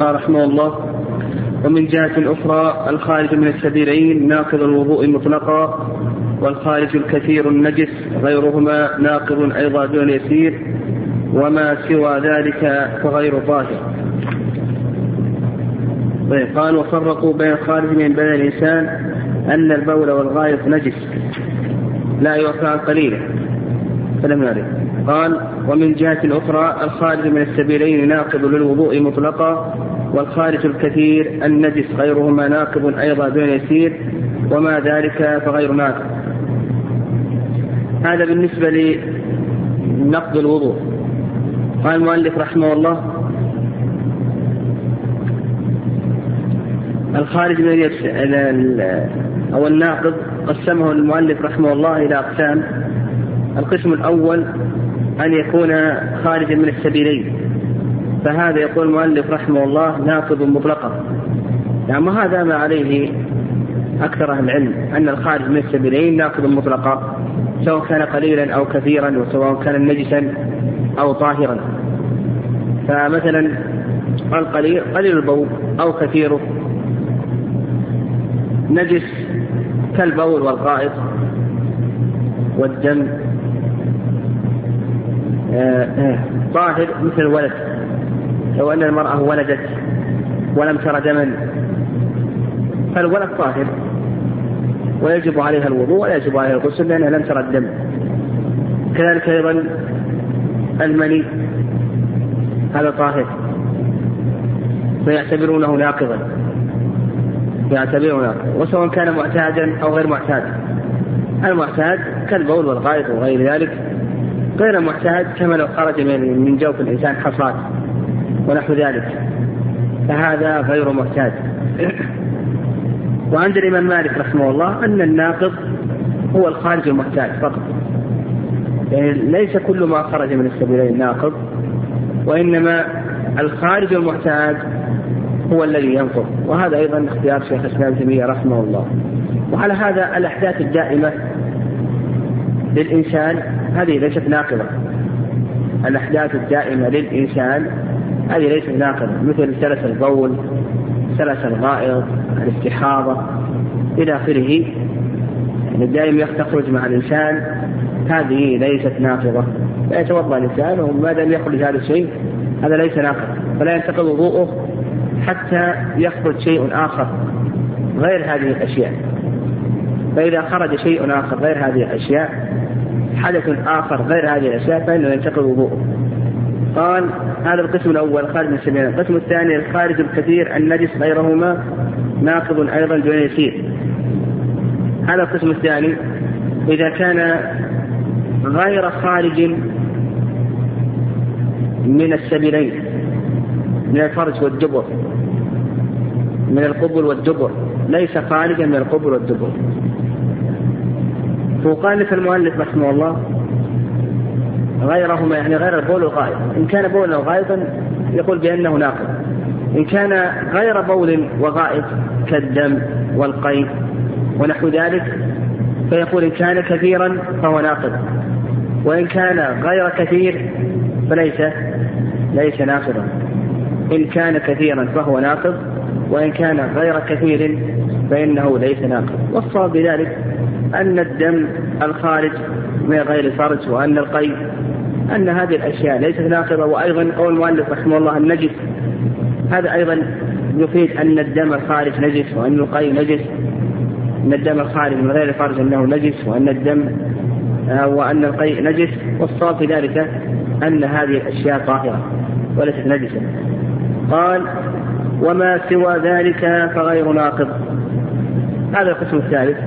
قال رحمه الله. ومن جهة أخرى الخارج من السبيلين ناقض الوضوء مطلقا والخارج الكثير النجس غيرهما ناقض أيضا دون يسير وما سوى ذلك فغير طاهر. طيب قال وفرقوا بين الخارج من بدن الإنسان أن البول والغائط نجس لا يعفى عن قليله فلم يرد. قال ومن جهة أخرى الخارج من السبيلين ناقض للوضوء مطلقا والخارج الكثير النجس غيرهما ناقض أيضا دون يسير وما ذلك فغير ناقض. هذا بالنسبة لنقض الوضوء. قال المؤلف رحمه الله الخارج من أو الناقض قسمه المؤلف رحمه الله إلى أقسام. القسم الأول أن يكون خارجا من السبيلين. فهذا يقول المؤلف رحمه الله ناقض مطلقا. يعني هذا ما عليه أكثر أهل العلم أن الخارج من السبيلين ناقض مطلقا سواء كان قليلا أو كثيرا وسواء كان نجسا أو طاهرا. فمثلا القليل قليل البول أو كثيره. نجس كالبول والغائط والدم. طاهر مثل الولد. لو أن المرأة ولدت ولم تر دما فالولد طاهر. ويجب عليها الوضوء ولا يجب عليها الغسل لأنها لم ترى الدم. كذلك أيضا المني هذا طاهر. فيعتبرونه ناقضا. يعتبرونه ناقضا. وسواء كان معتادا أو غير معتاد. المعتاد كالبول والغائط وغير ذلك. غير معتاد كما لو خرج من من جوف الإنسان حصاد ونحو ذلك. فهذا غير معتاد وعند الإمام مالك رحمه الله أن الناقض هو الخارج المعتاد فقط. يعني ليس كل ما خرج من السبيلين ناقض وإنما الخارج المعتاد هو الذي ينقض. وهذا أيضا اختيار شيخ الإسلام تيمية رحمه الله. وعلى هذا الأحداث الدائمة للإنسان هذه ليست ناقضة. الأحداث الدائمة للإنسان هذه ليست ناقضة. مثل سلس البول سلس الغائط الاستحاضة إلى آخره. يعني دائما تخرج مع الإنسان. هذه ليست ناقضة. لا يتوضأ الإنسان وما دام يخرج هذا الشيء هذا ليس ناقض. فلا ينتقض وضوءه حتى يخرج شيء آخر غير هذه الأشياء. فإذا خرج شيء آخر غير هذه الأشياء حدث آخر غير هذه الأشياء فإنه ينتقض وضوءه. قال هذا القسم الأول خارج من السبيل القسم الثاني الخارج الكثير النجس غيرهما ناقض أيضا دون يسير. هذا القسم الثاني إذا كان غير خارج من السبيلين من الفرج والدبر من القبل والدبر ليس خارجا من القبل والدبر. فقال المؤلف رحمه الله غيرهما يعني غير البول والغائط إن كان بولا وغائطا يقول بأنه ناقض إن كان غير بول وغائط كالدم والقيء ونحو ذلك فيقول إن كان كثيرا فهو ناقض وإن كان غير كثير فليس ليس ناقضا إن كان كثيرا فهو ناقض وإن كان غير كثير فإنه ليس ناقض والصواب بذلك أن الدم الخارج من غير الفرج وأن القيء أن هذه الأشياء ليست ناقضة. وأيضا قول المؤلف رحمه الله النجس هذا أيضا يفيد أن الدم الخارج نجس وأن القيء نجس أن الدم الخارج من غير الفرج أنه نجس وأن الدم آه، وأن القيء نجس. والصواب في ذلك أن هذه الأشياء طاهرة وليست نجسة. قال وما سوى ذلك فغير ناقض. هذا القسم الثالث.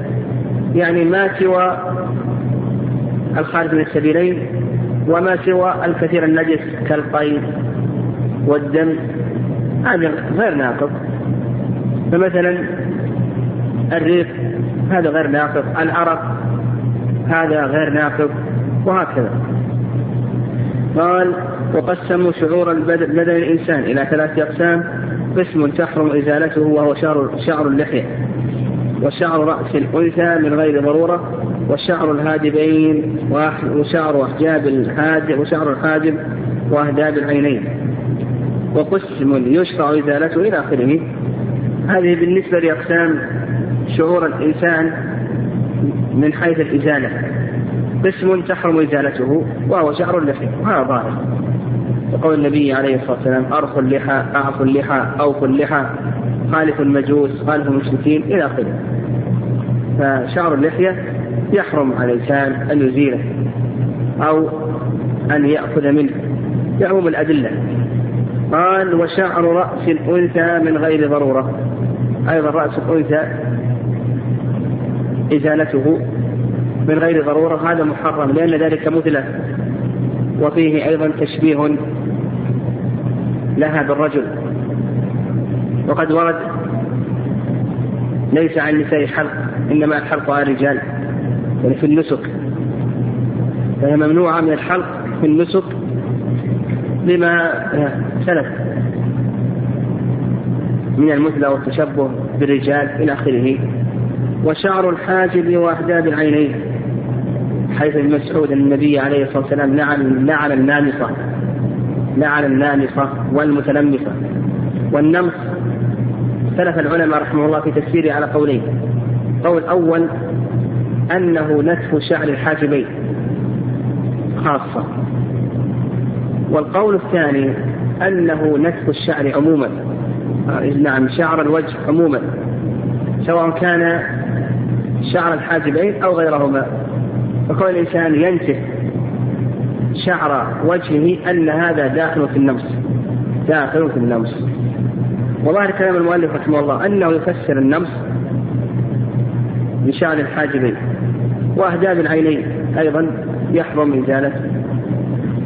يعني ما سوى الخارج من السبيلين وما سوى الكثير النجس كالقيد والدم هذا غير ناقض فمثلا الريق هذا غير ناقض العرق هذا غير ناقض وهكذا. قال وقسموا شعور بدن الإنسان إلى ثلاثة أقسام قسم تحرم إزالته وهو شعر, شعر اللحية. وشعر رأس الأنثى من غير ضرورة وشعر الهادبين وشعر أحجاب الحاجب وشعر الحاجب وأهداب العينين. وقسم يشرع إزالته إلى آخره. هذه بالنسبة لأقسام شعور الإنسان من حيث الإزالة. قسم تحرم إزالته وهو شعر اللحية وهذا ظاهر. وقول النبي عليه الصلاة والسلام أرخوا اللحى أعفوا اللحى أوفوا اللحى. خالف المجوس خالف المشركين إلى آخره. فشعر اللحية يحرم على الإنسان أن يزيله أو أن يأخذ منه بعموم الأدلة. قال وشعر رأس الأنثى من غير ضرورة. أيضا رأس الأنثى إزالته من غير ضرورة هذا محرم لأن ذلك مثلة وفيه أيضا تشبيه لها بالرجل. وقد ورد ليس عن النساء حلق إنما الحلق على الرجال يعني في النسك. فهي ممنوعة من الحلق في النسك لما سلف من المثلى والتشبه بالرجال إلى آخره. وشعر الحاجب وأحداب العينين حيث ابن مسعود النبي عليه الصلاة والسلام لعن لعن النامصة لعن النامصة والمتلمصة والنمص اختلف العلماء رحمه الله في تفسيره على قولين. قول أول أنه نتف شعر الحاجبين خاصة. والقول الثاني أنه نتف الشعر عموما. نعم شعر الوجه عموما. سواء كان شعر الحاجبين أو غيرهما. فكون الإنسان ينتف شعر وجهه أن هذا داخل في النمس داخل في النمس وظاهر كلام المؤلف رحمه الله أنه يفسر النمس بشعر الحاجبين وأهداب العينين أيضا يحرم إزالة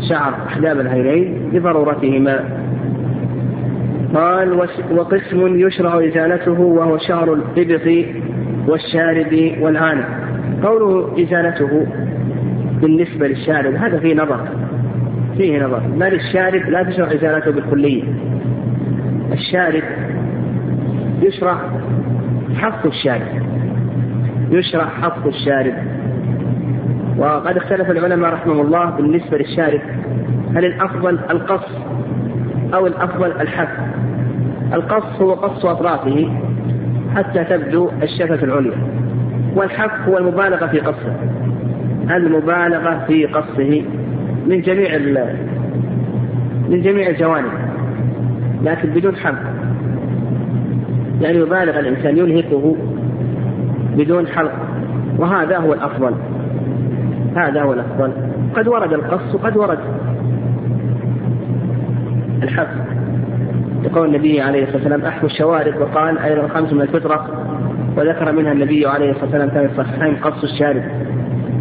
شعر أحداب العينين لضرورتهما. قال وقسم يشرع إزالته وهو شعر الإبط والشارب والعانة قوله إزالته بالنسبة للشارب هذا فيه نظر فيه نظر. ما للشارب لا تشرع إزالته بالكلية. الشارب يشرع حق الشارب يشرع حق الشارب وقد اختلف العلماء رحمه الله بالنسبة للشارب هل الأفضل القص أو الأفضل الحف القص هو قص أطرافه حتى تبدو الشفة العليا. والحف هو المبالغة في قصه. المبالغة في قصه من جميع من جميع الجوانب. لكن بدون حف يعني يبالغ الإنسان ينهكه بدون حلق. وهذا هو الأفضل. هذا هو الأفضل. قد ورد القص وقد ورد الحق. يقول النبي عليه الصلاة والسلام أحفوا الشوارب وقال أيضا خمس من الفطرة. وذكر منها النبي عليه الصلاة والسلام في الصحيحين قص الشارب.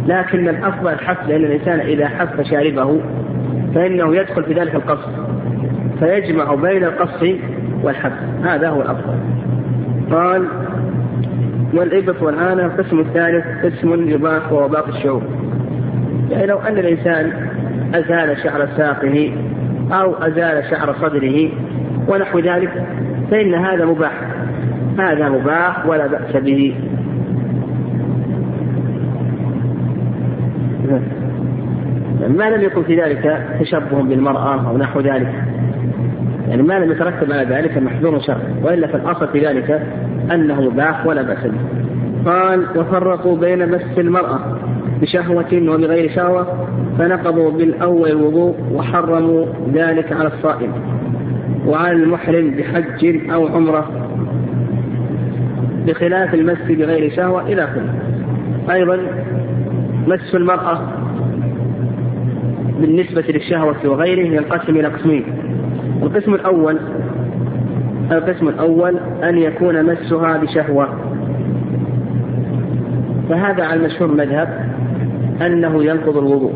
لكن الأفضل الحف لأن الإنسان إذا حف شاربه فإنه يدخل في ذلك القص. فيجمع بين القص والحف هذا هو الأفضل. قال والإبط والعانة القسم الثالث قسم يباح وهو باقي الشعور يعني لو أن الإنسان أزال شعر ساقه أو أزال شعر صدره ونحو ذلك فإن هذا مباح. هذا مباح ولا بأس به. ما لم يكن في ذلك تشبه بالمرأة أو نحو ذلك. يعني ما لم يترتب على ذلك محذور شر وإلا فالأصل في ذلك أنه مباح ولا بأس به. قال وفرقوا بين مس المرأة بشهوة وبغير شهوة فنقضوا بالأول الوضوء وحرموا ذلك على الصائم وعلى المحرم بحج أو عمرة بخلاف المس بغير شهوة إلى آخره. أيضا مس المرأة بالنسبة للشهوة وغيره ينقسم إلى قسمين القسم الأول القسم الأول أن يكون مسها بشهوة. فهذا على المشهور مذهب أنه ينقض الوضوء.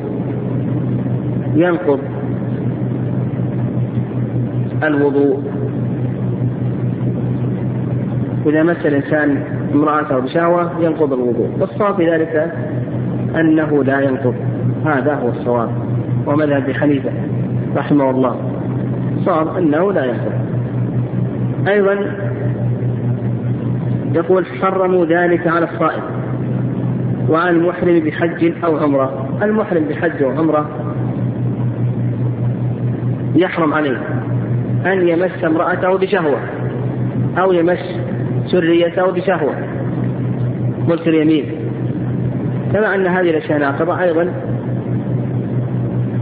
ينقض الوضوء. إذا مس الإنسان امرأته بشهوة ينقض الوضوء. والصواب في ذلك أنه لا ينقض. هذا هو الصواب. ومذهب حنيفة رحمه الله. صار أنه لا ينقض أيضا يقول حرموا ذلك على الصائم وعن المحرم بحج أو عمرة. المحرم بحج أو عمرة يحرم عليه أن يمس امرأته بشهوة أو يمس سريته بشهوة. ملك اليمين كما أن هذه الأشياء ناقضة أيضا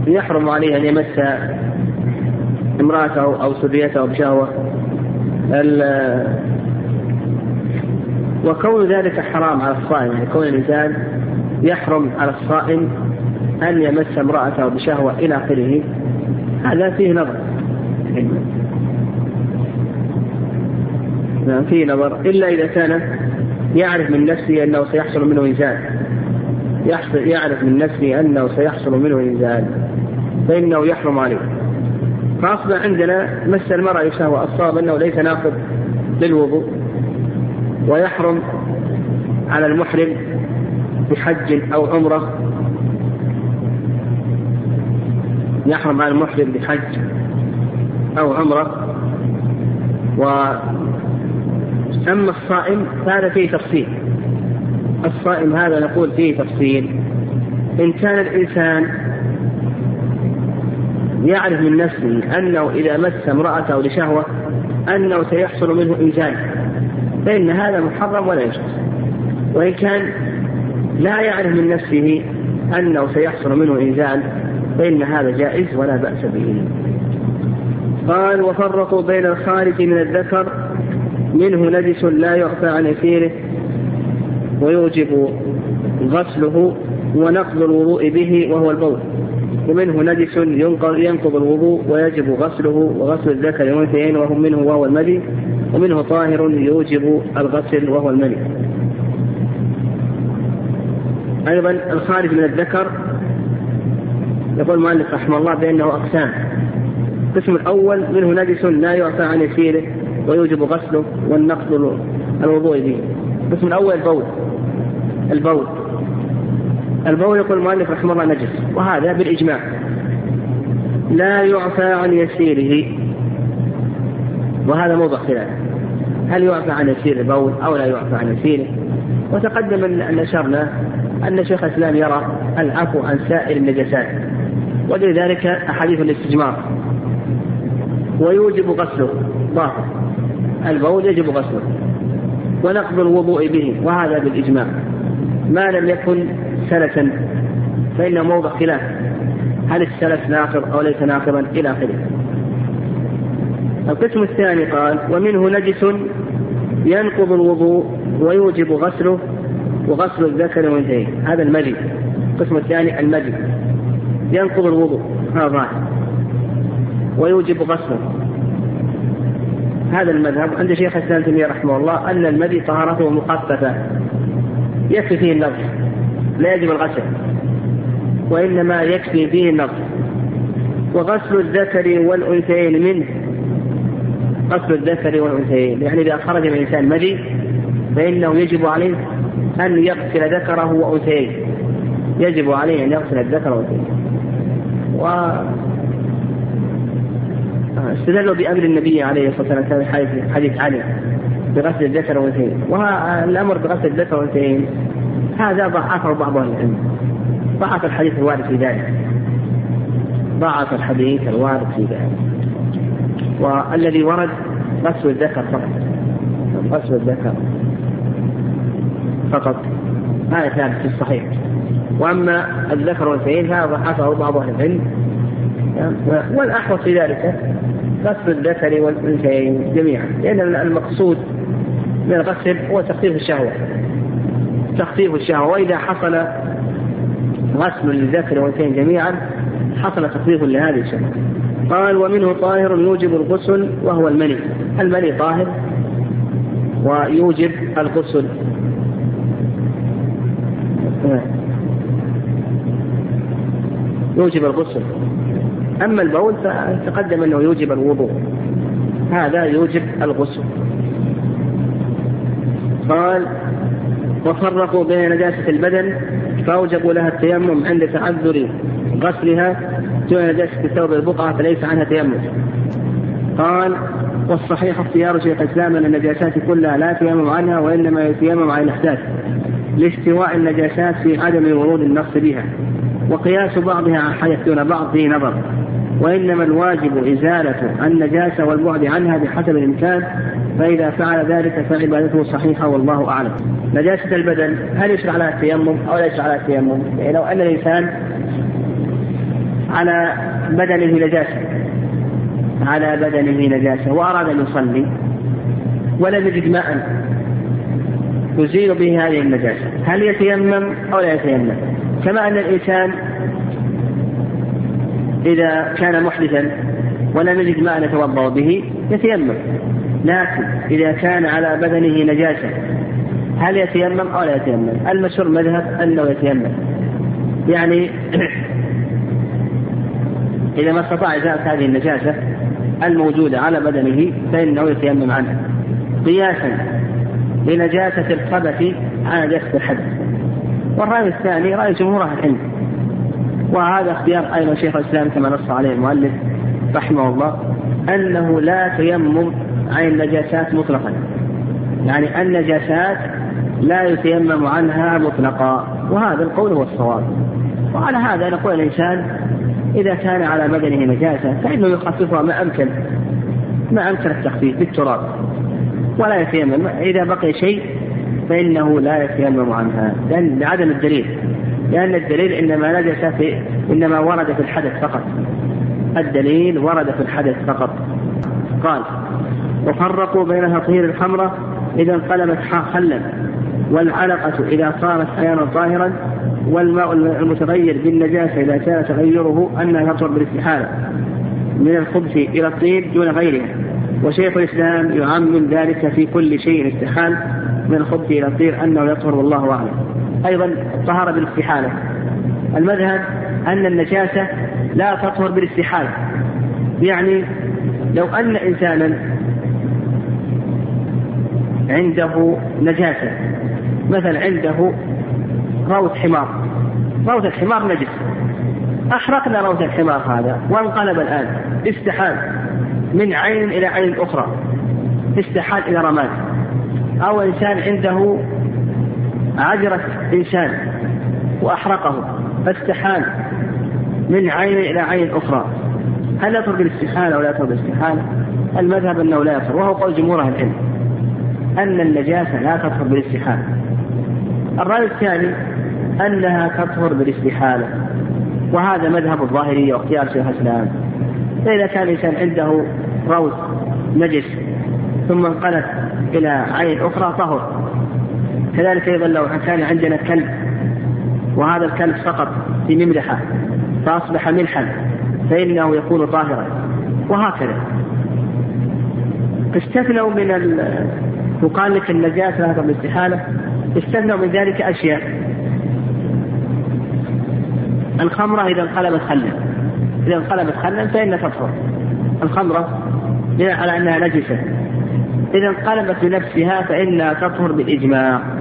يحرم عليه أن يمس امرأته أو سريته بشهوة. وكون ذلك حرام على الصائم يعني كون الإنسان يحرم على الصائم أن يمس امرأته بشهوة إلى آخره هذا فيه نظر. نعم فيه نظر. إلا إذا كان يعرف من نفسه أنه سيحصل منه إنزال يعرف من نفسه أنه سيحصل منه إنزال فإنه يحرم عليه. فأصبح عندنا مس المرأة بشهوة الصواب أنه ليس ناقض للوضوء ويحرم على المحرم بحج أو عمرة. يحرم على المحرم بحج أو عمرة. و أما الصائم فهذا فيه تفصيل. الصائم هذا نقول فيه تفصيل. إن كان الإنسان يعرف من نفسه أنه إذا مس امرأته لشهوة أنه سيحصل منه إنزال فإن هذا محرم ولا يجوز. وإن كان لا يعرف من نفسه أنه سيحصل منه إنزال فإن هذا جائز ولا بأس به. قال وفرقوا بين الخارج من الذكر منه نجس لا يعفى عن يسيره ويوجب غسله ونقض الوضوء به وهو البول. ومنه نجس ينقض الوضوء ويجب غسله وغسل الذكر والانثيين وهم منه وهو المدي ومنه طاهر يوجب الغسل وهو المني أيضا الخارج من الذكر يقول المؤلف رحمه الله بأنه أقسام. القسم الأول منه نجس لا يعفى عن يسيره ويوجب غسله والنقض الوضوء به. القسم الأول البول. البول. البول يقول المؤلف رحمه الله نجس وهذا بالإجماع. لا يعفى عن يسيره. وهذا موضع خلاف. هل يعفى عن يسير البول أو لا يعفى عن يسيره؟ وتقدم أن أشرنا أن شيخ الإسلام يرى العفو عن سائر النجاسات ولذلك أحاديث الاستجمار. ويوجب غسله. ظاهر البول يجب غسله. ونقض الوضوء به. وهذا بالإجماع. ما لم يكن سلسا فإنه موضع خلاف هل السلس ناقض أو ليس ناقضا؟ إلى آخره. القسم الثاني قال ومنه نجس ينقض الوضوء ويوجب غسله وغسل الذكر والأنثيين. هذا المجي القسم الثاني المجي ينقض الوضوء. هذا ظاهر. ويوجب غسله. هذا المذهب. عند شيخ الإسلام تيمية رحمه الله أن المدي طهارته مخففة. يكفي فيه النظر. لا يجب الغسل وإنما يكفي فيه النظر. وغسل الذكر والأنثيين منه غسل الذكر والأنثيين يعني إذا خرج من الإنسان مدي فإنه يجب عليه أن يغسل ذكره وأنثيه. يجب عليه أن يغسل الذكر والانثيه و استدلوا بأمر النبي عليه الصلاة والسلام في حديث علي بغسل الذكر والأنثيين. والأمر بغسل الذكر والأنثيين هذا ضعفه بعض أهل العلم. ضعف الحديث الوارد في ذلك. ضعف الحديث الوارد في ذلك. والذي ورد غسل الذكر فقط. غسل الذكر فقط. هذا ثابت في الصحيح. وأما الذكر والأنثيين فهذا ضعفه بعض أهل العلم. والاحوط في ذلك غسل الذكر والأنثيين جميعا. لأن المقصود من الغسل هو تخفيف الشهوة. تخفيف الشهوة. وإذا حصل غسل للذكر والأنثيين جميعا حصل تخفيف لهذه الشهوة. قال ومنه طاهر يوجب الغسل وهو المني. المني طاهر ويوجب الغسل. يوجب الغسل. أما البول فتقدم أنه يوجب الوضوء. هذا يوجب الغسل. قال وفرقوا بين نجاسة البدن فأوجبوا لها التيمم عند تعذر غسلها دون نجاسة ثوب البقعة فليس عنها تيمم. قال والصحيح اختيار شيخ الإسلام أن النجاسات كلها لا تيمم عنها وإنما يتيمم عن الاحداث لاستواء النجاسات في عدم ورود النص بها وقياس بعضها عن حدث دون بعض فيه نظر. وإنما الواجب إزالة النجاسة والبعد عنها بحسب الإمكان فإذا فعل ذلك فعبادته صحيحة والله أعلم. نجاسة البدن هل يشرع لها التيمم أو لا يشرع لها التيمم؟ يعني لو أن الإنسان على بدنه نجاسة على بدنه نجاسة وأراد أن يصلي ولم يجد ماء يزيل به هذه النجاسة هل يتيمم أو لا يتيمم؟ كما أن الإنسان إذا كان محدثا ولم يجد ماء يتوضأ به يتيمم لكن إذا كان على بدنه نجاسة هل يتيمم أو لا يتيمم؟ المشهور مذهب أنه يتيمم. يعني إذا ما استطاع إزالة هذه النجاسة الموجودة على بدنه فإنه يتيمم عنها. قياسا لنجاسة الخبث على نجاسة الحدث. والرأي الثاني رأي جمهور أهل العلم وهذا اختيار أيضا شيخ الإسلام كما نص عليه المؤلف رحمه الله أنه لا تيمم عن النجاسات مطلقا. يعني النجاسات لا يتيمم عنها مطلقا. وهذا القول هو الصواب. وعلى هذا نقول الإنسان إذا كان على بدنه نجاسة فإنه يخففها ما أمكن ما أمكن التخفيف بالتراب. ولا يتيمم. إذا بقي شيء فإنه لا يتيمم عنها. لأن لعدم الدليل. لأن الدليل إنما نجس في إنما ورد في الحدث فقط. الدليل ورد في الحدث فقط. قال وفرقوا بين تطهير الخمرة إذا انقلبت خلا والعلقة إذا صارت حيانا طاهرا والماء المتغير بالنجاسة إذا كان تغيره أنها تطهر بالاستحالة. من الخبث إلى الطيب دون غيرها. وشيخ الإسلام يعمم ذلك في كل شيء استحال من الخبث إلى الطيب أنه يطهر والله أعلم. أيضا الطهارة بالاستحالة. المذهب أن النجاسة لا تطهر بالاستحالة. يعني لو أن إنسانا عنده نجاسة مثلا عنده روث حمار روث الحمار نجس. أحرقنا روث الحمار هذا وانقلب الآن. استحال من عين إلى عين أخرى. استحال إلى رماد. أو إنسان عنده عجرة إنسان وأحرقه فاستحال من عين إلى عين أخرى. هل يطهر بالاستحالة أو لا يطهر بالاستحالة؟ المذهب أنه لا يطهر وهو قول جمهور أهل العلم أن النجاسة لا تطهر بالاستحالة. الرأي الثاني أنها تطهر بالاستحالة وهذا مذهب الظاهرية واختيار شيخ الإسلام. فإذا كان الإنسان عنده روث نجس ثم انقلت إلى عين أخرى طهر. كذلك أيضا لو كان عندنا كلب وهذا الكلب سقط في مملحة فأصبح ملحا فإنه يكون طاهرا وهكذا. استثنوا من وقال لك النجاة لا بالاستحالة استثنوا من ذلك أشياء. الخمرة إذا انقلبت خلا. إذا انقلبت خلا فإنها تطهر. الخمرة على أنها نجسة. إذا انقلبت بنفسها فإنها تطهر بالإجماع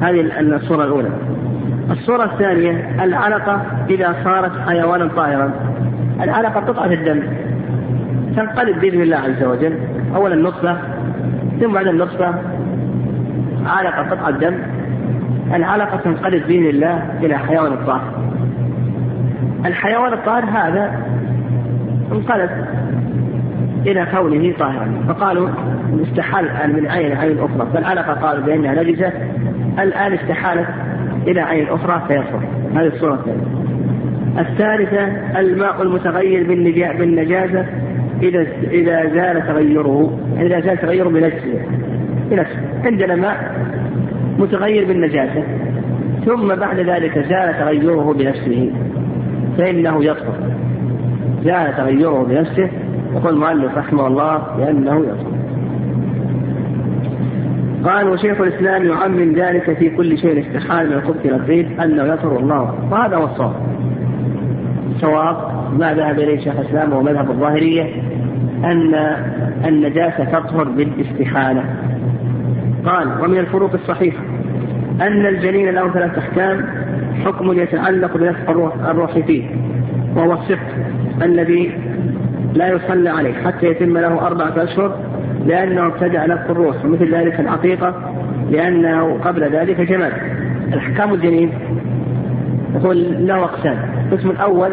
هذه الصورة الأولى. الصورة الثانية العلقة إذا صارت حيوانا طاهرا. العلقة قطعة الدم. تنقلب بإذن الله عز وجل. أولا نطفة ثم بعد النطفة علقة قطعة دم العلقة تنقلب بإذن الله إلى حيوان الطاهر. الحيوان الطاهر هذا انقلب إلى كونه طاهرا. فقالوا استحال الآن من عين عين أخرى؟ فالعلقة قالوا بأنها نجسة. الآن استحالت إلى عين أخرى فيصفر هذه الصورة الثانية. الثالثة الماء المتغير بالنجاسة إذا إذا زال تغيره إذا زال تغيره بنفسه. بنفسه. عندنا ماء متغير بالنجاسة ثم بعد ذلك زال تغيره بنفسه. فإنه يطهر. زال تغيره بنفسه. يقول المؤلف رحمه الله بأنه يطهر. قال وشيخ الإسلام يعمم ذلك في كل شيء استحال من الخبث إلى الطيب أنه يطهر الله وهذا هو الصواب. الصواب ما ذهب إليه شيخ الإسلام وهو مذهب الظاهرية أن النجاسة تطهر بالإستحالة. قال ومن الفروق الصحيحة أن الجنين له ثلاث أحكام حكم يتعلق بنفخ الروح, فيه وهو الصفت الذي لا يصلى عليه حتى يتم له أربعة أشهر لأنه ابتدع نفخ الروح ومثل ذلك العقيقة لأنه قبل ذلك جماد. الأحكام الجنين يقول له أقسام. القسم الأول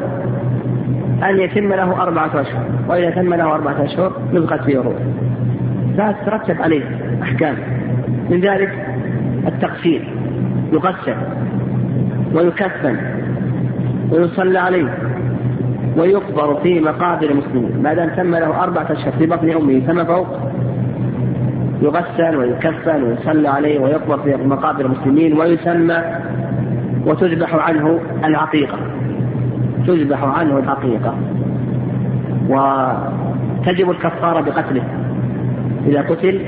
أن يتم له أربعة أشهر وإذا تم له أربعة أشهر نزغت فيه الروح فترتب عليه أحكام. من ذلك التقسيم يغسل ويكفن ويصلى عليه ويقبر في مقابر المسلمين. ما دام تم له أربعة أشهر في بطن أمه فما فوق؟ يغسل ويكفن ويصلى عليه ويقبر في مقابر المسلمين ويسمى وتذبح عنه العقيقة. تذبح عنه العقيقة. وتجب الكفارة بقتله. إذا قتل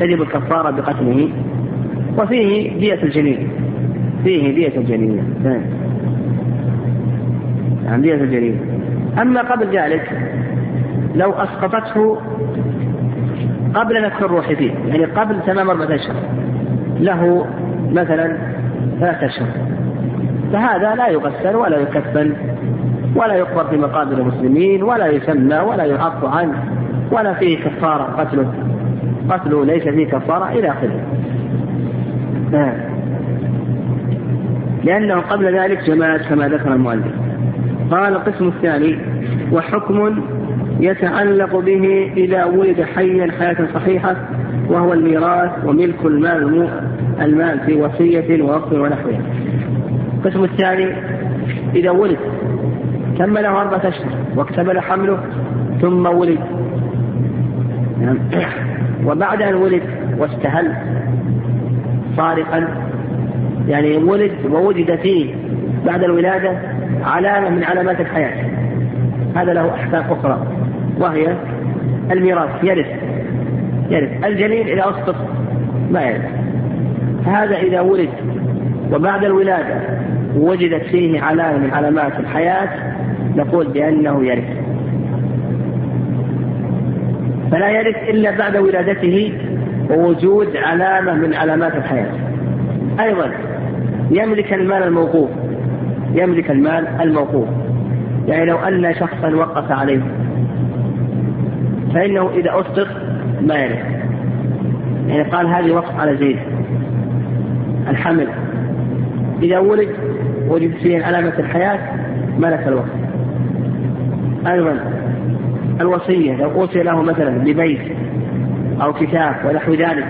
تجب الكفارة بقتله. وفيه دية الجنين. فيه دية الجنين. نعم. دية الجنين. أما قبل ذلك لو أسقطته قبل نفخ الروح فيه. يعني قبل تمام أربعة أشهر. له مثلا ثلاثة أشهر. فهذا لا يغسل ولا يكفن ولا يقبر في مقابر المسلمين ولا يسمى ولا يعط عنه ولا فيه كفارة قتله قتله ليس فيه كفارة إلى آخره. نعم. لأنه قبل ذلك جماد كما ذكر المؤلف. قال القسم الثاني وحكم يتعلق به إذا ولد حيا حياة صحيحة وهو الميراث وملك المال المال في وصية ووقف ونحوها. القسم الثاني إذا ولد تم له أربعة أشهر واكتمل حمله ثم ولد نعم. وبعد أن ولد واستهل صارقا يعني ولد ووجد فيه بعد الولادة علامة من علامات الحياة هذا له أحكام أخرى وهي الميراث يرث يرث. الجنين إذا أسقط ما يرث. هذا إذا ولد وبعد الولادة وجدت فيه علامة من علامات الحياة نقول بأنه يرث. فلا يرث إلا بعد ولادته ووجود علامة من علامات الحياة. أيضا يملك المال الموقوف يملك المال الموقوف. يعني لو أن شخصا وقف عليه فإنه إذا أصدق ما يرث يعني قال هذه وقف على زيد. الحمل. إذا ولد وجد فيه علامة الحياة ملك الوقت أيضا الوصية لو أوصي له مثلا ببيت أو كتاب ونحو ذلك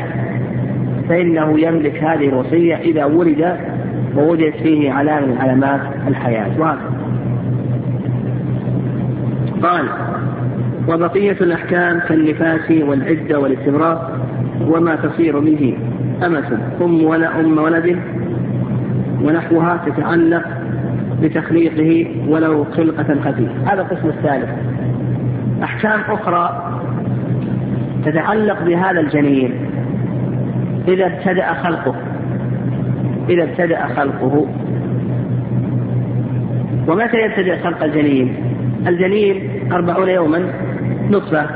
فإنه يملك هذه الوصية إذا ولد ووجدت فيه علامة من علامات الحياة. وهكذا قال وبقية الأحكام كالنفاس والعدة والاستمرار وما تصير به أمة أم ولا أم ولد ونحوها تتعلق بتخليقه ولو خلقة خفيفة هذا القسم الثالث. أحكام أخرى تتعلق بهذا الجنين. إذا ابتدأ خلقه إذا ابتدأ خلقه. ومتى يبتدأ خلق الجنين؟ الجنين أربعون يوما. نطفة.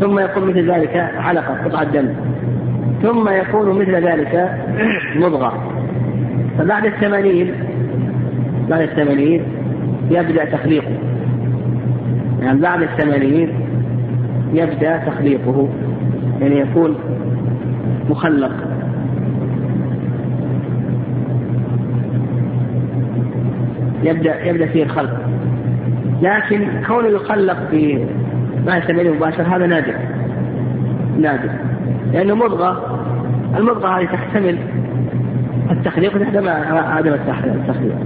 ثم يكون مثل ذلك علقة قطعة دم. ثم يكون مثل ذلك مضغة. فبعد الثمانين بعد الثمانين يبدأ تخليقه. يعني بعد الثمانين يبدأ تخليقه. يعني يكون مخلق. يبدأ يبدأ فيه الخلق. لكن كونه يخلق في ما يسمى مباشر هذا نادر. نادر. لأنه مضغة. المضغة هذه تحتمل التخليق وتحتمل عدم التخليق.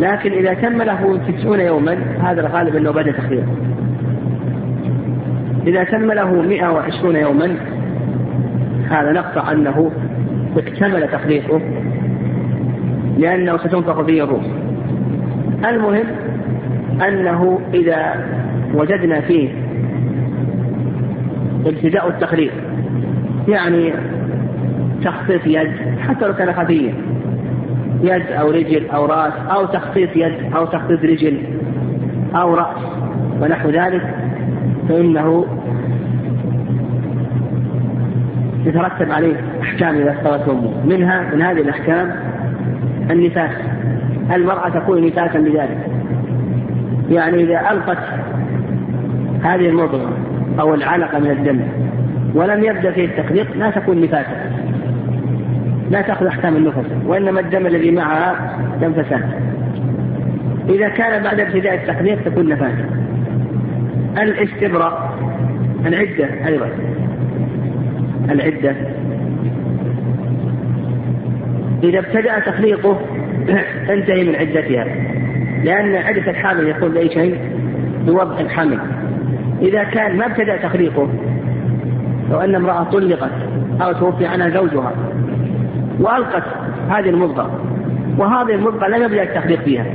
لكن إذا تم له تسعون يوما هذا الغالب أنه بدأ تخليق. إذا تم له 120 يوما هذا نقطع أنه اكتمل تخليقه لأنه ستنفخ فيه الروح. المهم أنه إذا وجدنا فيه ابتداء التخليق. يعني تخطيط يد حتى لو كان خفيا يد أو رجل أو رأس أو تخطيط يد أو تخطيط رجل أو رأس ونحو ذلك فإنه يترتب عليه أحكام إذا استوت أمه. منها من هذه الأحكام النفاس. المرأة تكون نفاسا بذلك يعني إذا ألقت هذه المضغة أو العلقة من الدم ولم يبدأ فيه التخليق لا تكون نفاسا لا تأخذ أحكام النفس وإنما الدم الذي معها دم فساد. إذا كان بعد ابتداء التحقيق تكون نفاذ الاستبراء العدة أيضا. العدة. إذا ابتدأ تخليقه تنتهي من عدتها لأن عدة الحامل يكون بأي شيء؟ بوضع الحمل إذا كان ما ابتدأ تخليقه لو أن امرأة طلقت أو توفي عنها زوجها وألقت هذه المضغة وهذه المضغة لم يبدأ التخليق فيها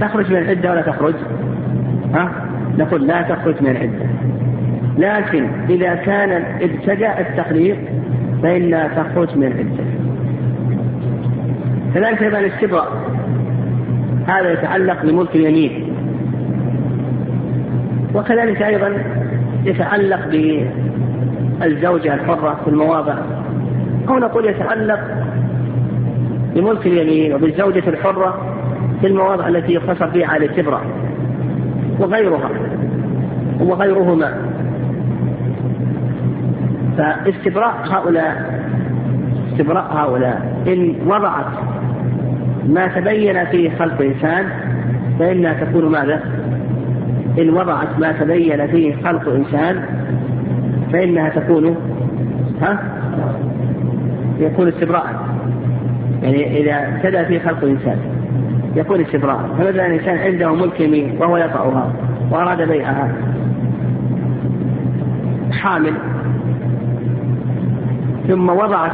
تخرج من العدة ولا تخرج؟ ها؟ نقول لا تخرج من العدة لكن إذا كان ابتدأ التخليق فإنها تخرج من العدة كذلك أيضا الاستبراء هذا يتعلق بملك اليمين وكذلك أيضا يتعلق بالزوجة الحرة في المواضع أو نقول يتعلق بملك اليمين وبالزوجة الحرة في المواضع التي يقتصر فيها على الاستبراء وغيرها وغيرهما فاستبراء هؤلاء استبراء هؤلاء إن وضعت ما تبين فيه خلق إنسان فإنها تكون ماذا؟ إن وضعت ما تبين فيه خلق إنسان فإنها تكون ها؟ يكون استبراء. يعني إذا ابتدأ فيه خلق إنسان يكون استبراء. فمثلا إنسان عنده ملك يمين وهو يطأها وأراد بيعها. حامل. ثم وضعت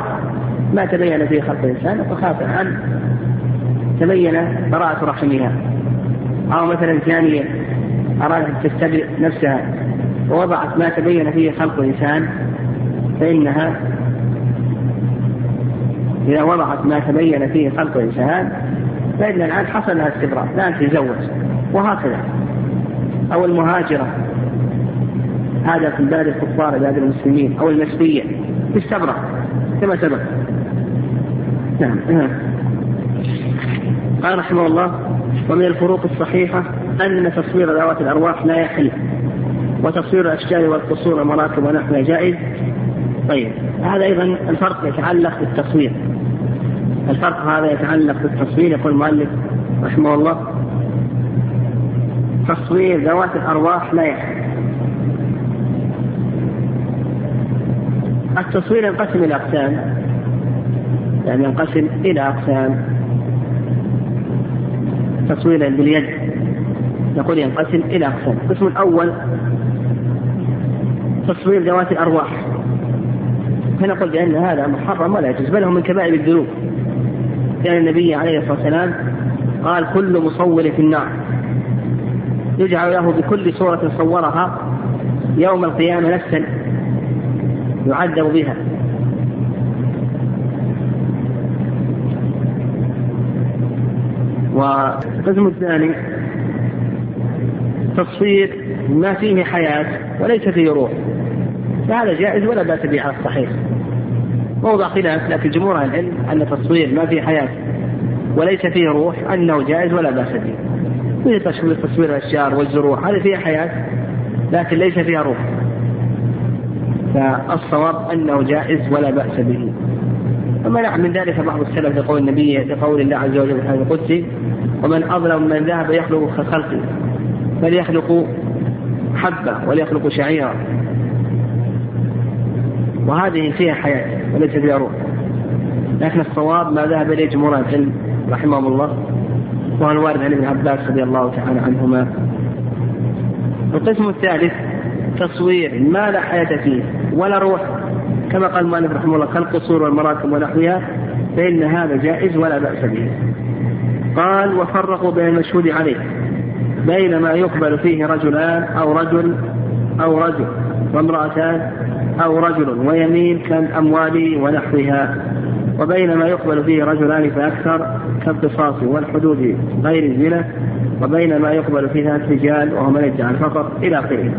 ما تبين فيه خلق الإنسان فخاف أن تبين براءة رحمها. أو مثلا ثانية أرادت تستبرئ نفسها ووضعت ما تبين فيه خلق الإنسان فإنها إذا وضعت ما تبين فيه خلق الإنسان فإن الآن حصل لها استبراء لا تتزوج وهكذا. أو المهاجرة هذا في بلاد الكفار بلاد المسلمين أو المسبية استبرأ كما سبق. نعم. قال رحمه الله ومن الفروق الصحيحة أن تصوير ذوات الأرواح لا يحل وتصوير الأشجار والقصور والمراكب ونحوها جائز. طيب هذا أيضا الفرق يتعلق بالتصوير. الفرق هذا يتعلق بالتصوير يقول المؤلف رحمه الله. تصوير ذوات الأرواح لا يحل. التصوير ينقسم إلى أقسام يعني ينقسم إلى أقسام. تصوير باليد نقول ينقسم إلى أقسام. القسم الأول تصوير ذوات الأرواح. فنقول بأن هذا محرم ولا يجوز بل هو من كبائر الذنوب. كان النبي عليه الصلاة والسلام قال كل مصور في النار. يجعل له بكل صورة صورها يوم القيامة نفسا يعذب بها. والقسم الثاني تصوير ما فيه حياة وليس فيه روح. فهذا جائز ولا بأس به على الصحيح. موضع خلاف لكن جمهور العلم أن تصوير ما فيه حياة وليس فيه روح أنه جائز ولا بأس به. مثل تصوير تصوير الأشجار والزروع هذه فيها حياة لكن ليس فيها روح. فالصواب أنه جائز ولا بأس به. ومنع من ذلك بعض السلف لقول النبي لقول الله عز وجل في القدسي ومن أظلم من ذهب يخلق كخلقه فليخلق حبة وليخلق شعيرا. وهذه فيها حياة وليس فيها روح. لكن الصواب ما ذهب إليه جمهور العلم رحمهم الله وهو الوارد عن ابن عباس رضي الله تعالى عنهما. القسم الثالث تصوير ما لا حياة فيه ولا روح. كما قال المؤلف رحمه الله كالقصور والمراكب ونحوها فإن هذا جائز ولا بأس به. قال وفرقوا بين المشهود عليه بين ما يقبل فيه رجلان أو رجل أو رجل وامرأتان أو رجل ويمين كالأموال ونحوها وبين ما يقبل فيه رجلان فأكثر كالقصاص والحدود غير الزنا وبين ما يقبل فيها الرجال وهو من يدعي الفقر إلى آخره.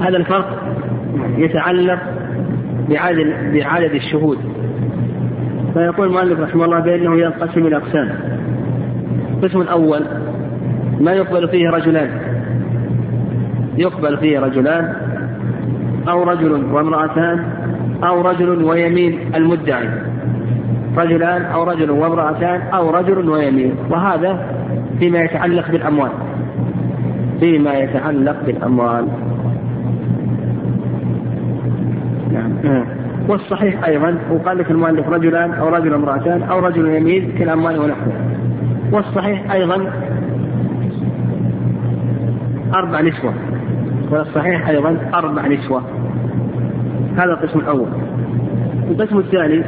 هذا الفرق يتعلق بعدد بعدد الشهود. فيقول المؤلف رحمه الله بأنه ينقسم إلى أقسام. القسم الأول ما يقبل فيه رجلان. يقبل فيه رجلان أو رجل وامرأتان أو رجل ويمين المدعي. رجلان أو رجل وامرأتان أو رجل ويمين. وهذا فيما يتعلق بالأموال. فيما يتعلق بالأموال نعم والصحيح أيضا وقال لك المؤلف رجلان أو رجل امرأتان أو رجل يمين كالأموال ونحوه والصحيح أيضا أربع نسوة. والصحيح أيضا أربع نسوة. هذا القسم الأول. القسم الثاني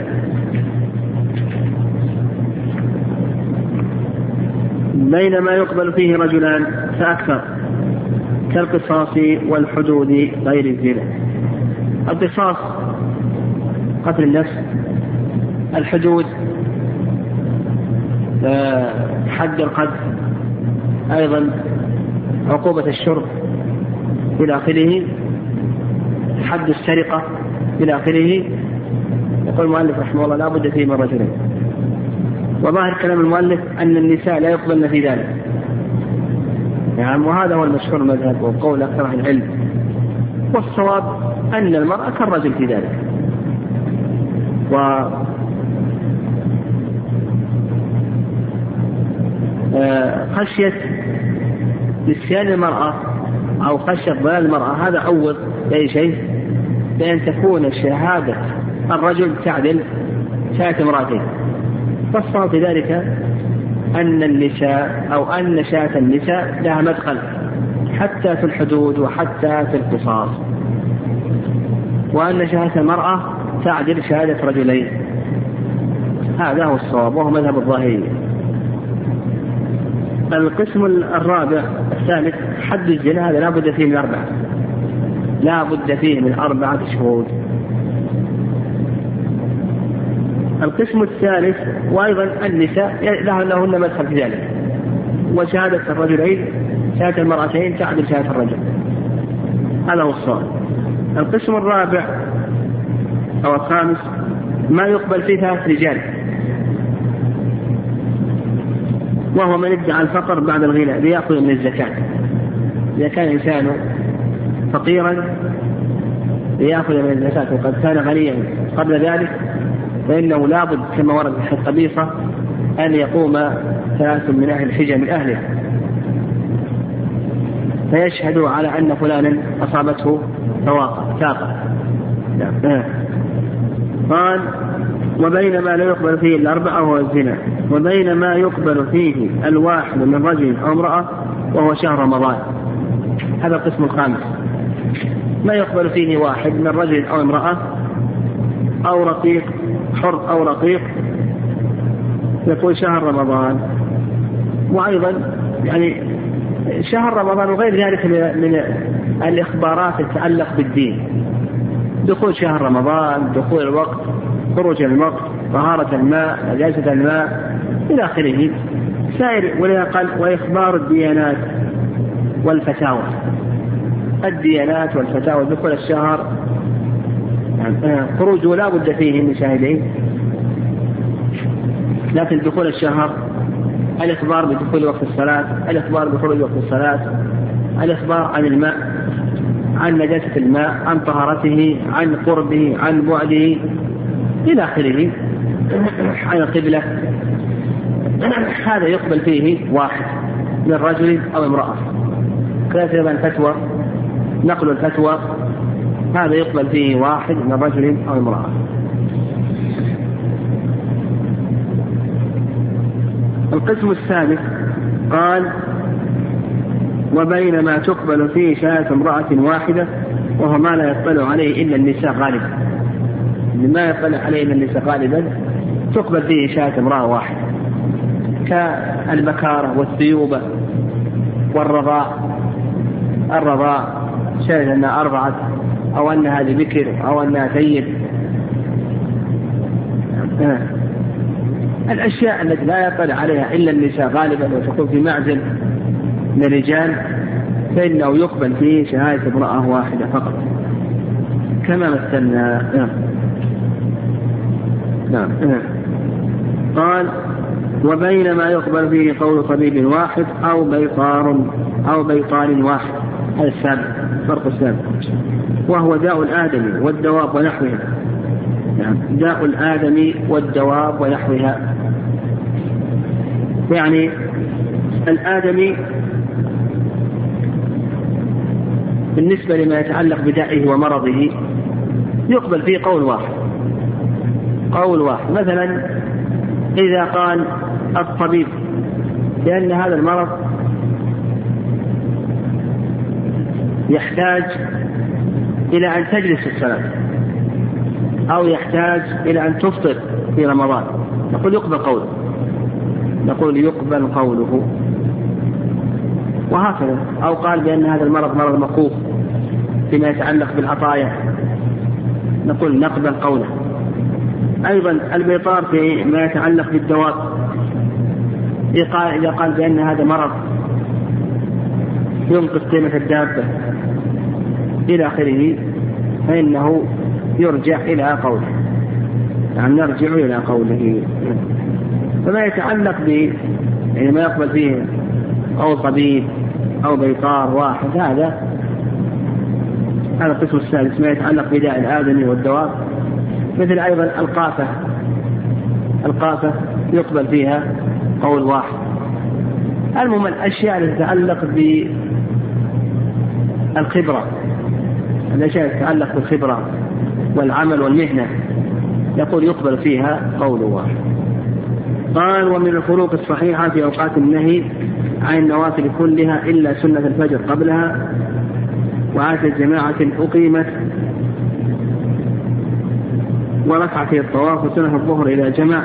بين ما يقبل فيه رجلان فأكثر كالقصاص والحدود غير الزنا. القصاص قتل النفس. الحدود آه، حد القذف أيضا عقوبة الشرب إلى آخره حد السرقة إلى آخره. يقول المؤلف رحمه الله لا بد فيه من رجلين. وظاهر كلام المؤلف أن النساء لا يقبلن في ذلك. نعم وهذا هو المشهور المذهب وقول أكثر العلم. والصواب أن المرأة كالرجل في ذلك. و خشية نسيان المرأة أو خشية ضلال المرأة هذا عوض بأي شيء؟ بأن تكون شهادة الرجل تعدل شهادة امرأتين. فالصواب في ذلك أن النساء أو أن شاة النساء لها مدخل حتى في الحدود وحتى في القصاص. وأن شهادة المرأة تعدل شهادة رجلين. هذا هو الصواب وهو مذهب الظاهرية القسم الرابع الثالث حد الزنا هذا لا بد فيه من أربعة. لا بد فيه من أربعة شهود. القسم الثالث وأيضا النساء لهن مدخل في ذلك. وشهادة الرجلين شهادة المرأتين تعدل شهادة الرجل. هذا هو الصواب. القسم الرابع أو الخامس ما يقبل فيه ثلاث رجال. وهو من ادعى الفقر بعد الغنى ليأخذ من الزكاة. إذا كان الإنسان فقيرا ليأخذ من الزكاة. وقد كان غنيا قبل ذلك فإنه لابد كما ورد في القبيصة أن يقوم ثلاث من أهل الحجة من أهله. فيشهدوا على أن فلانا أصابته فواقة ساقة نعم. قال وبين ما لا يقبل فيه الأربعة وهو الزنا وبين ما يقبل فيه الواحد من رجل أو امرأة وهو شهر رمضان. هذا القسم الخامس. ما يقبل فيه واحد من رجل أو امرأة أو رقيق حر أو رقيق يقول شهر رمضان. وأيضا يعني شهر رمضان وغير ذلك من الإخبارات تتعلق بالدين. دخول شهر رمضان دخول الوقت خروج الوقت طهارة الماء نجاسة الماء إلى آخره. سائر ولا قال وإخبار الديانات والفتاوى. الديانات والفتاوى دخول الشهر خروجه لا بد فيه من شاهدين. لكن دخول الشهر الإخبار بدخول وقت الصلاة الإخبار بخروج وقت الصلاة الإخبار عن الماء عن نجاسة الماء عن طهارته عن قربه عن بعده إلى آخره عن القبلة. هذا يقبل فيه واحد من رجل أو امرأة. كذلك أيضا الفتوى نقل الفتوى هذا يقبل فيه واحد من رجل أو امرأة. القسم الثالث قال وبين ما تقبل فيه شهادة امرأة واحدة وهو ما لا يطلع عليه إلا النساء غالبا. ما يطلع عليه إلا النساء غالبا تقبل فيه شهادة امرأة واحدة. كالبكارة والثيوبة والرضاء. الرضاء شهد أنها أرضعت أو أن هذه بكر أو أنها ثيب آه. الأشياء التي لا يطلع عليها إلا النساء غالبا وتكون في معزل. من الرجال فإنه يقبل فيه شهادة امرأة واحدة فقط. كما مثلنا نعم. نعم. قال وبين ما يقبل فيه قول طبيب واحد أو بيطار أو بيطار واحد. هذا السابق فرق السابق. وهو داء الآدمي والدواب ونحوها. نعم. داء الآدم والدواب ونحوها. يعني الآدمي بالنسبة لما يتعلق بدائه ومرضه يقبل فيه قول واحد. قول واحد. مثلا إذا قال الطبيب بأن هذا المرض يحتاج إلى أن تجلس الصلاة أو يحتاج إلى أن تفطر في رمضان. نقول يقبل قوله. نقول يقبل قوله. وهكذا. أو قال بأن هذا المرض مرض مخوف فيما يتعلق بالعطايا. نقول نقبل قوله. أيضا البيطار في ما يتعلق بالدواب إذا قال بأن هذا مرض ينقص قيمة الدابة إلى آخره فإنه يرجع إلى قوله. يعني نرجع إلى قوله. فما يتعلق ب يعني ما يقبل فيه أو طبيب أو بيطار واحد. هذا هذا القسم السادس ما يتعلق بداء الآدمي والدواب مثل أيضا القافة. القافة يقبل فيها قول واحد. المهم الأشياء التي تتعلق بالخبرة. الأشياء التي تتعلق بالخبرة والعمل والمهنة يقول يقبل فيها قول واحد. قال ومن الفروق الصحيحة في أوقات النهي عن النوافل كلها إلا سنة الفجر قبلها. وعادة جماعة أقيمت وركعتي الطواف وسنة الظهر إذا جمع.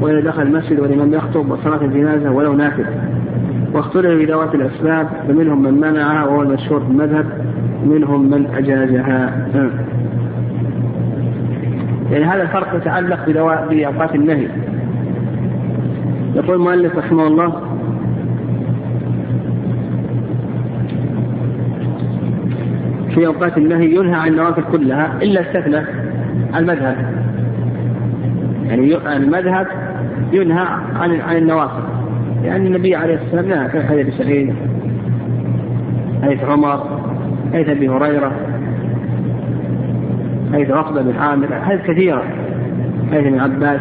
وإذا دخل المسجد والإمام يخطب وصلاة الجنازة ولو نافل. واختلف في ذوات الأسباب فمنهم من منعها وهو المشهور في المذهب منهم من أجازها. يعني هذا الفرق يتعلق بأوقات النهي. يقول المؤلف رحمه الله في أوقات النهي ينهى عن النوافل كلها إلا استثنى المذهب. يعني المذهب ينهى عن عن النوافل. لأن يعني النبي عليه الصلاة والسلام نهى في حديث سعيد حديث عمر حديث أبي هريرة حديث عقبة بن عامر حديث كثيرة حديث ابن عباس.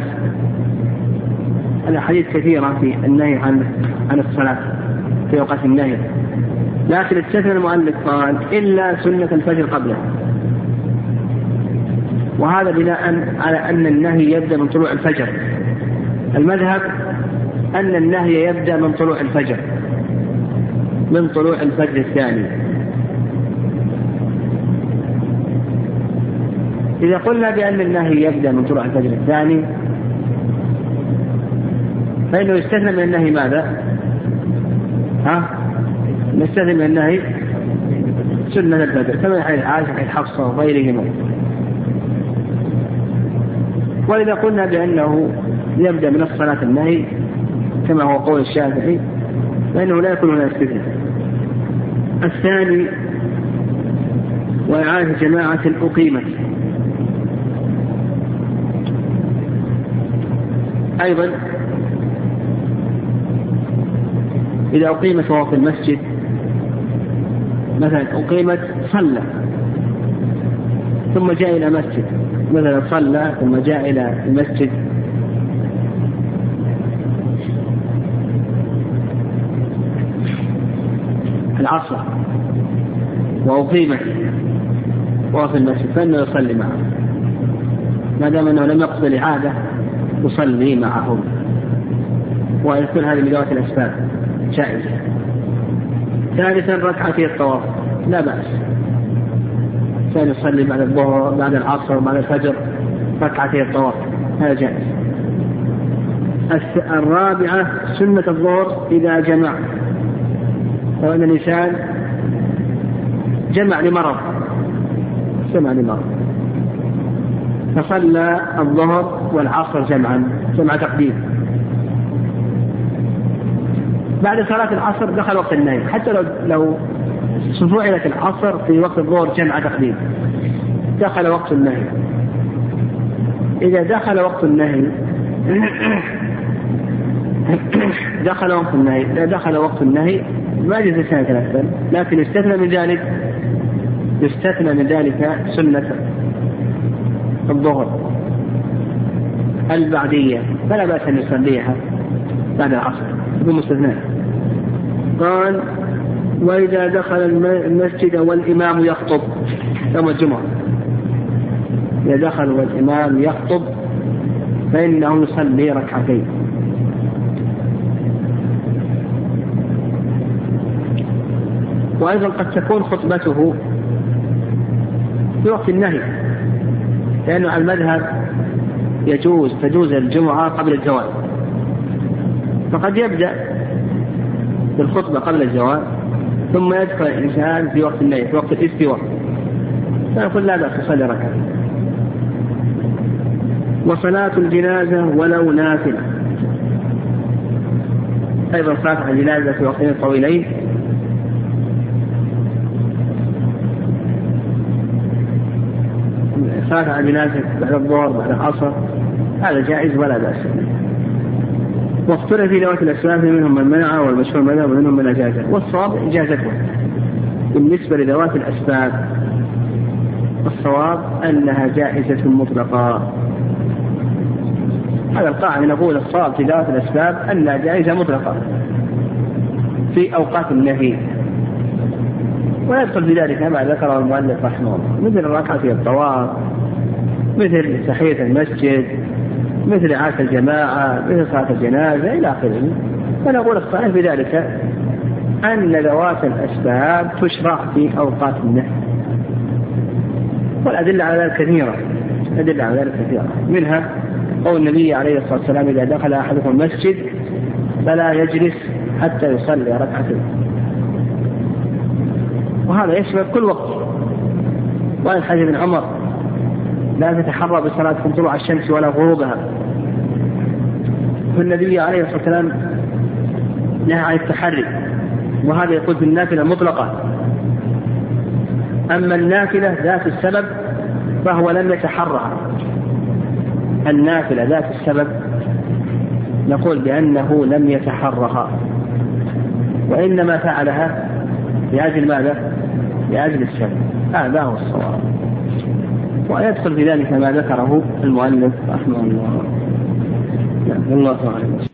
الأحاديث كثيرة في النهي عن عن الصلاة في أوقات النهي. لكن استثنى المؤلف قال إلا سنة الفجر قبله. وهذا بناء على أن النهي يبدأ من طلوع الفجر. المذهب أن النهي يبدأ من طلوع الفجر. من طلوع الفجر الثاني. إذا قلنا بأن النهي يبدأ من طلوع الفجر الثاني فإنه يستثنى من النهي ماذا؟ ها؟ نستثنى من النهي سنة البدر كما حديث عائشة حديث حفصة وغيرهما وإذا قلنا بأنه يبدأ من الصلاة النهي كما هو قول الشافعي فإنه لا يكون هنا استثناء الثاني وإعادة جماعة أقيمت أيضا إذا أقيمت وهو في المسجد مثلا أقيمت صلى ثم جاء إلى مسجد مثلا صلى ثم جاء إلى المسجد. العصر وأقيمت وهو في المسجد فإنه يصلي معه. ما دام أنه لم يقصد الإعادة يصلي معهم ويكون هذه من ذوات الأسباب. جائزة. ثالثا ركعتي الطواف. لا بأس. كان يصلي بعد الظهر بعد العصر بعد الفجر ركعتي الطواف. هذا جائز. الرابعة سنة الظهر إذا جمع. لو أن الإنسان جمع لمرض. جمع لمرض. فصلى الظهر والعصر جمعا. جمع تقديم. بعد صلاة العصر دخل وقت النهي حتى لو لو فعلت العصر في وقت الظهر جمع تقديم. دخل وقت النهي إذا دخل وقت النهي دخل وقت النهي إذا دخل وقت النهي ما يجوز سنة ثلاثة. لكن يستثنى من ذلك يستثنى من ذلك سنة الظهر. البعدية. فلا بأس أن يصليها بعد العصر. يكون مستثنى. قال وإذا دخل المسجد والإمام يخطب يوم الجمعة. إذا دخل والإمام يخطب فإنه يصلي ركعتين. وأيضا قد تكون خطبته في وقت النهي لأنه على المذهب يجوز تجوز الجمعة قبل الزوال فقد يبدأ بالخطبة قبل الزوال ثم يدخل الإنسان في وقت النهي في وقت الاستواء فيقول لا بأس تصلي ركعتين وصلاة الجنازة ولو نافلة. أيضا صلاة الجنازة في وقتين طويلين. صلاة الجنازة بعد الظهر بعد العصر هذا جائز ولا بأس واختلف في ذوات الأسباب منهم من منع والمشهور منع ومنهم من أجازه والصواب إجازته بالنسبة لذوات الأسباب الصواب أنها جائزة مطلقة. هذا القاعدة نقول الصواب في ذوات الأسباب أنها جائزة مطلقة. في أوقات النهي. ويدخل في ذلك ما ذكره المؤلف رحمه الله. مثل الركعة في الطواف مثل تحية المسجد مثل عاش الجماعة مثل صلاة الجنازة إلى آخره. فنقول الصحيح في ذلك أن ذوات الأسباب تشرع في أوقات النهي والأدلة على ذلك كثيرة. أدلة على ذلك كثيرة. منها قول النبي عليه الصلاة والسلام إذا دخل أحدكم المسجد فلا يجلس حتى يصلي ركعتين وهذا يشمل كل وقت. وعن حديث ابن عمر لا تتحرى بصلاتكم طلوع الشمس ولا غروبها. فالنبي عليه الصلاة والسلام نهى عن التحري وهذا يقول في النافلة مطلقة. أما النافلة ذات السبب فهو لم يتحرها. النافلة ذات السبب نقول بأنه لم يتحرها. وإنما فعلها لأجل ماذا؟ لأجل السبب هذا هو الصواب. ويدخل في ذلك ما ذكره المؤلف رحمه الله. والله أعلم.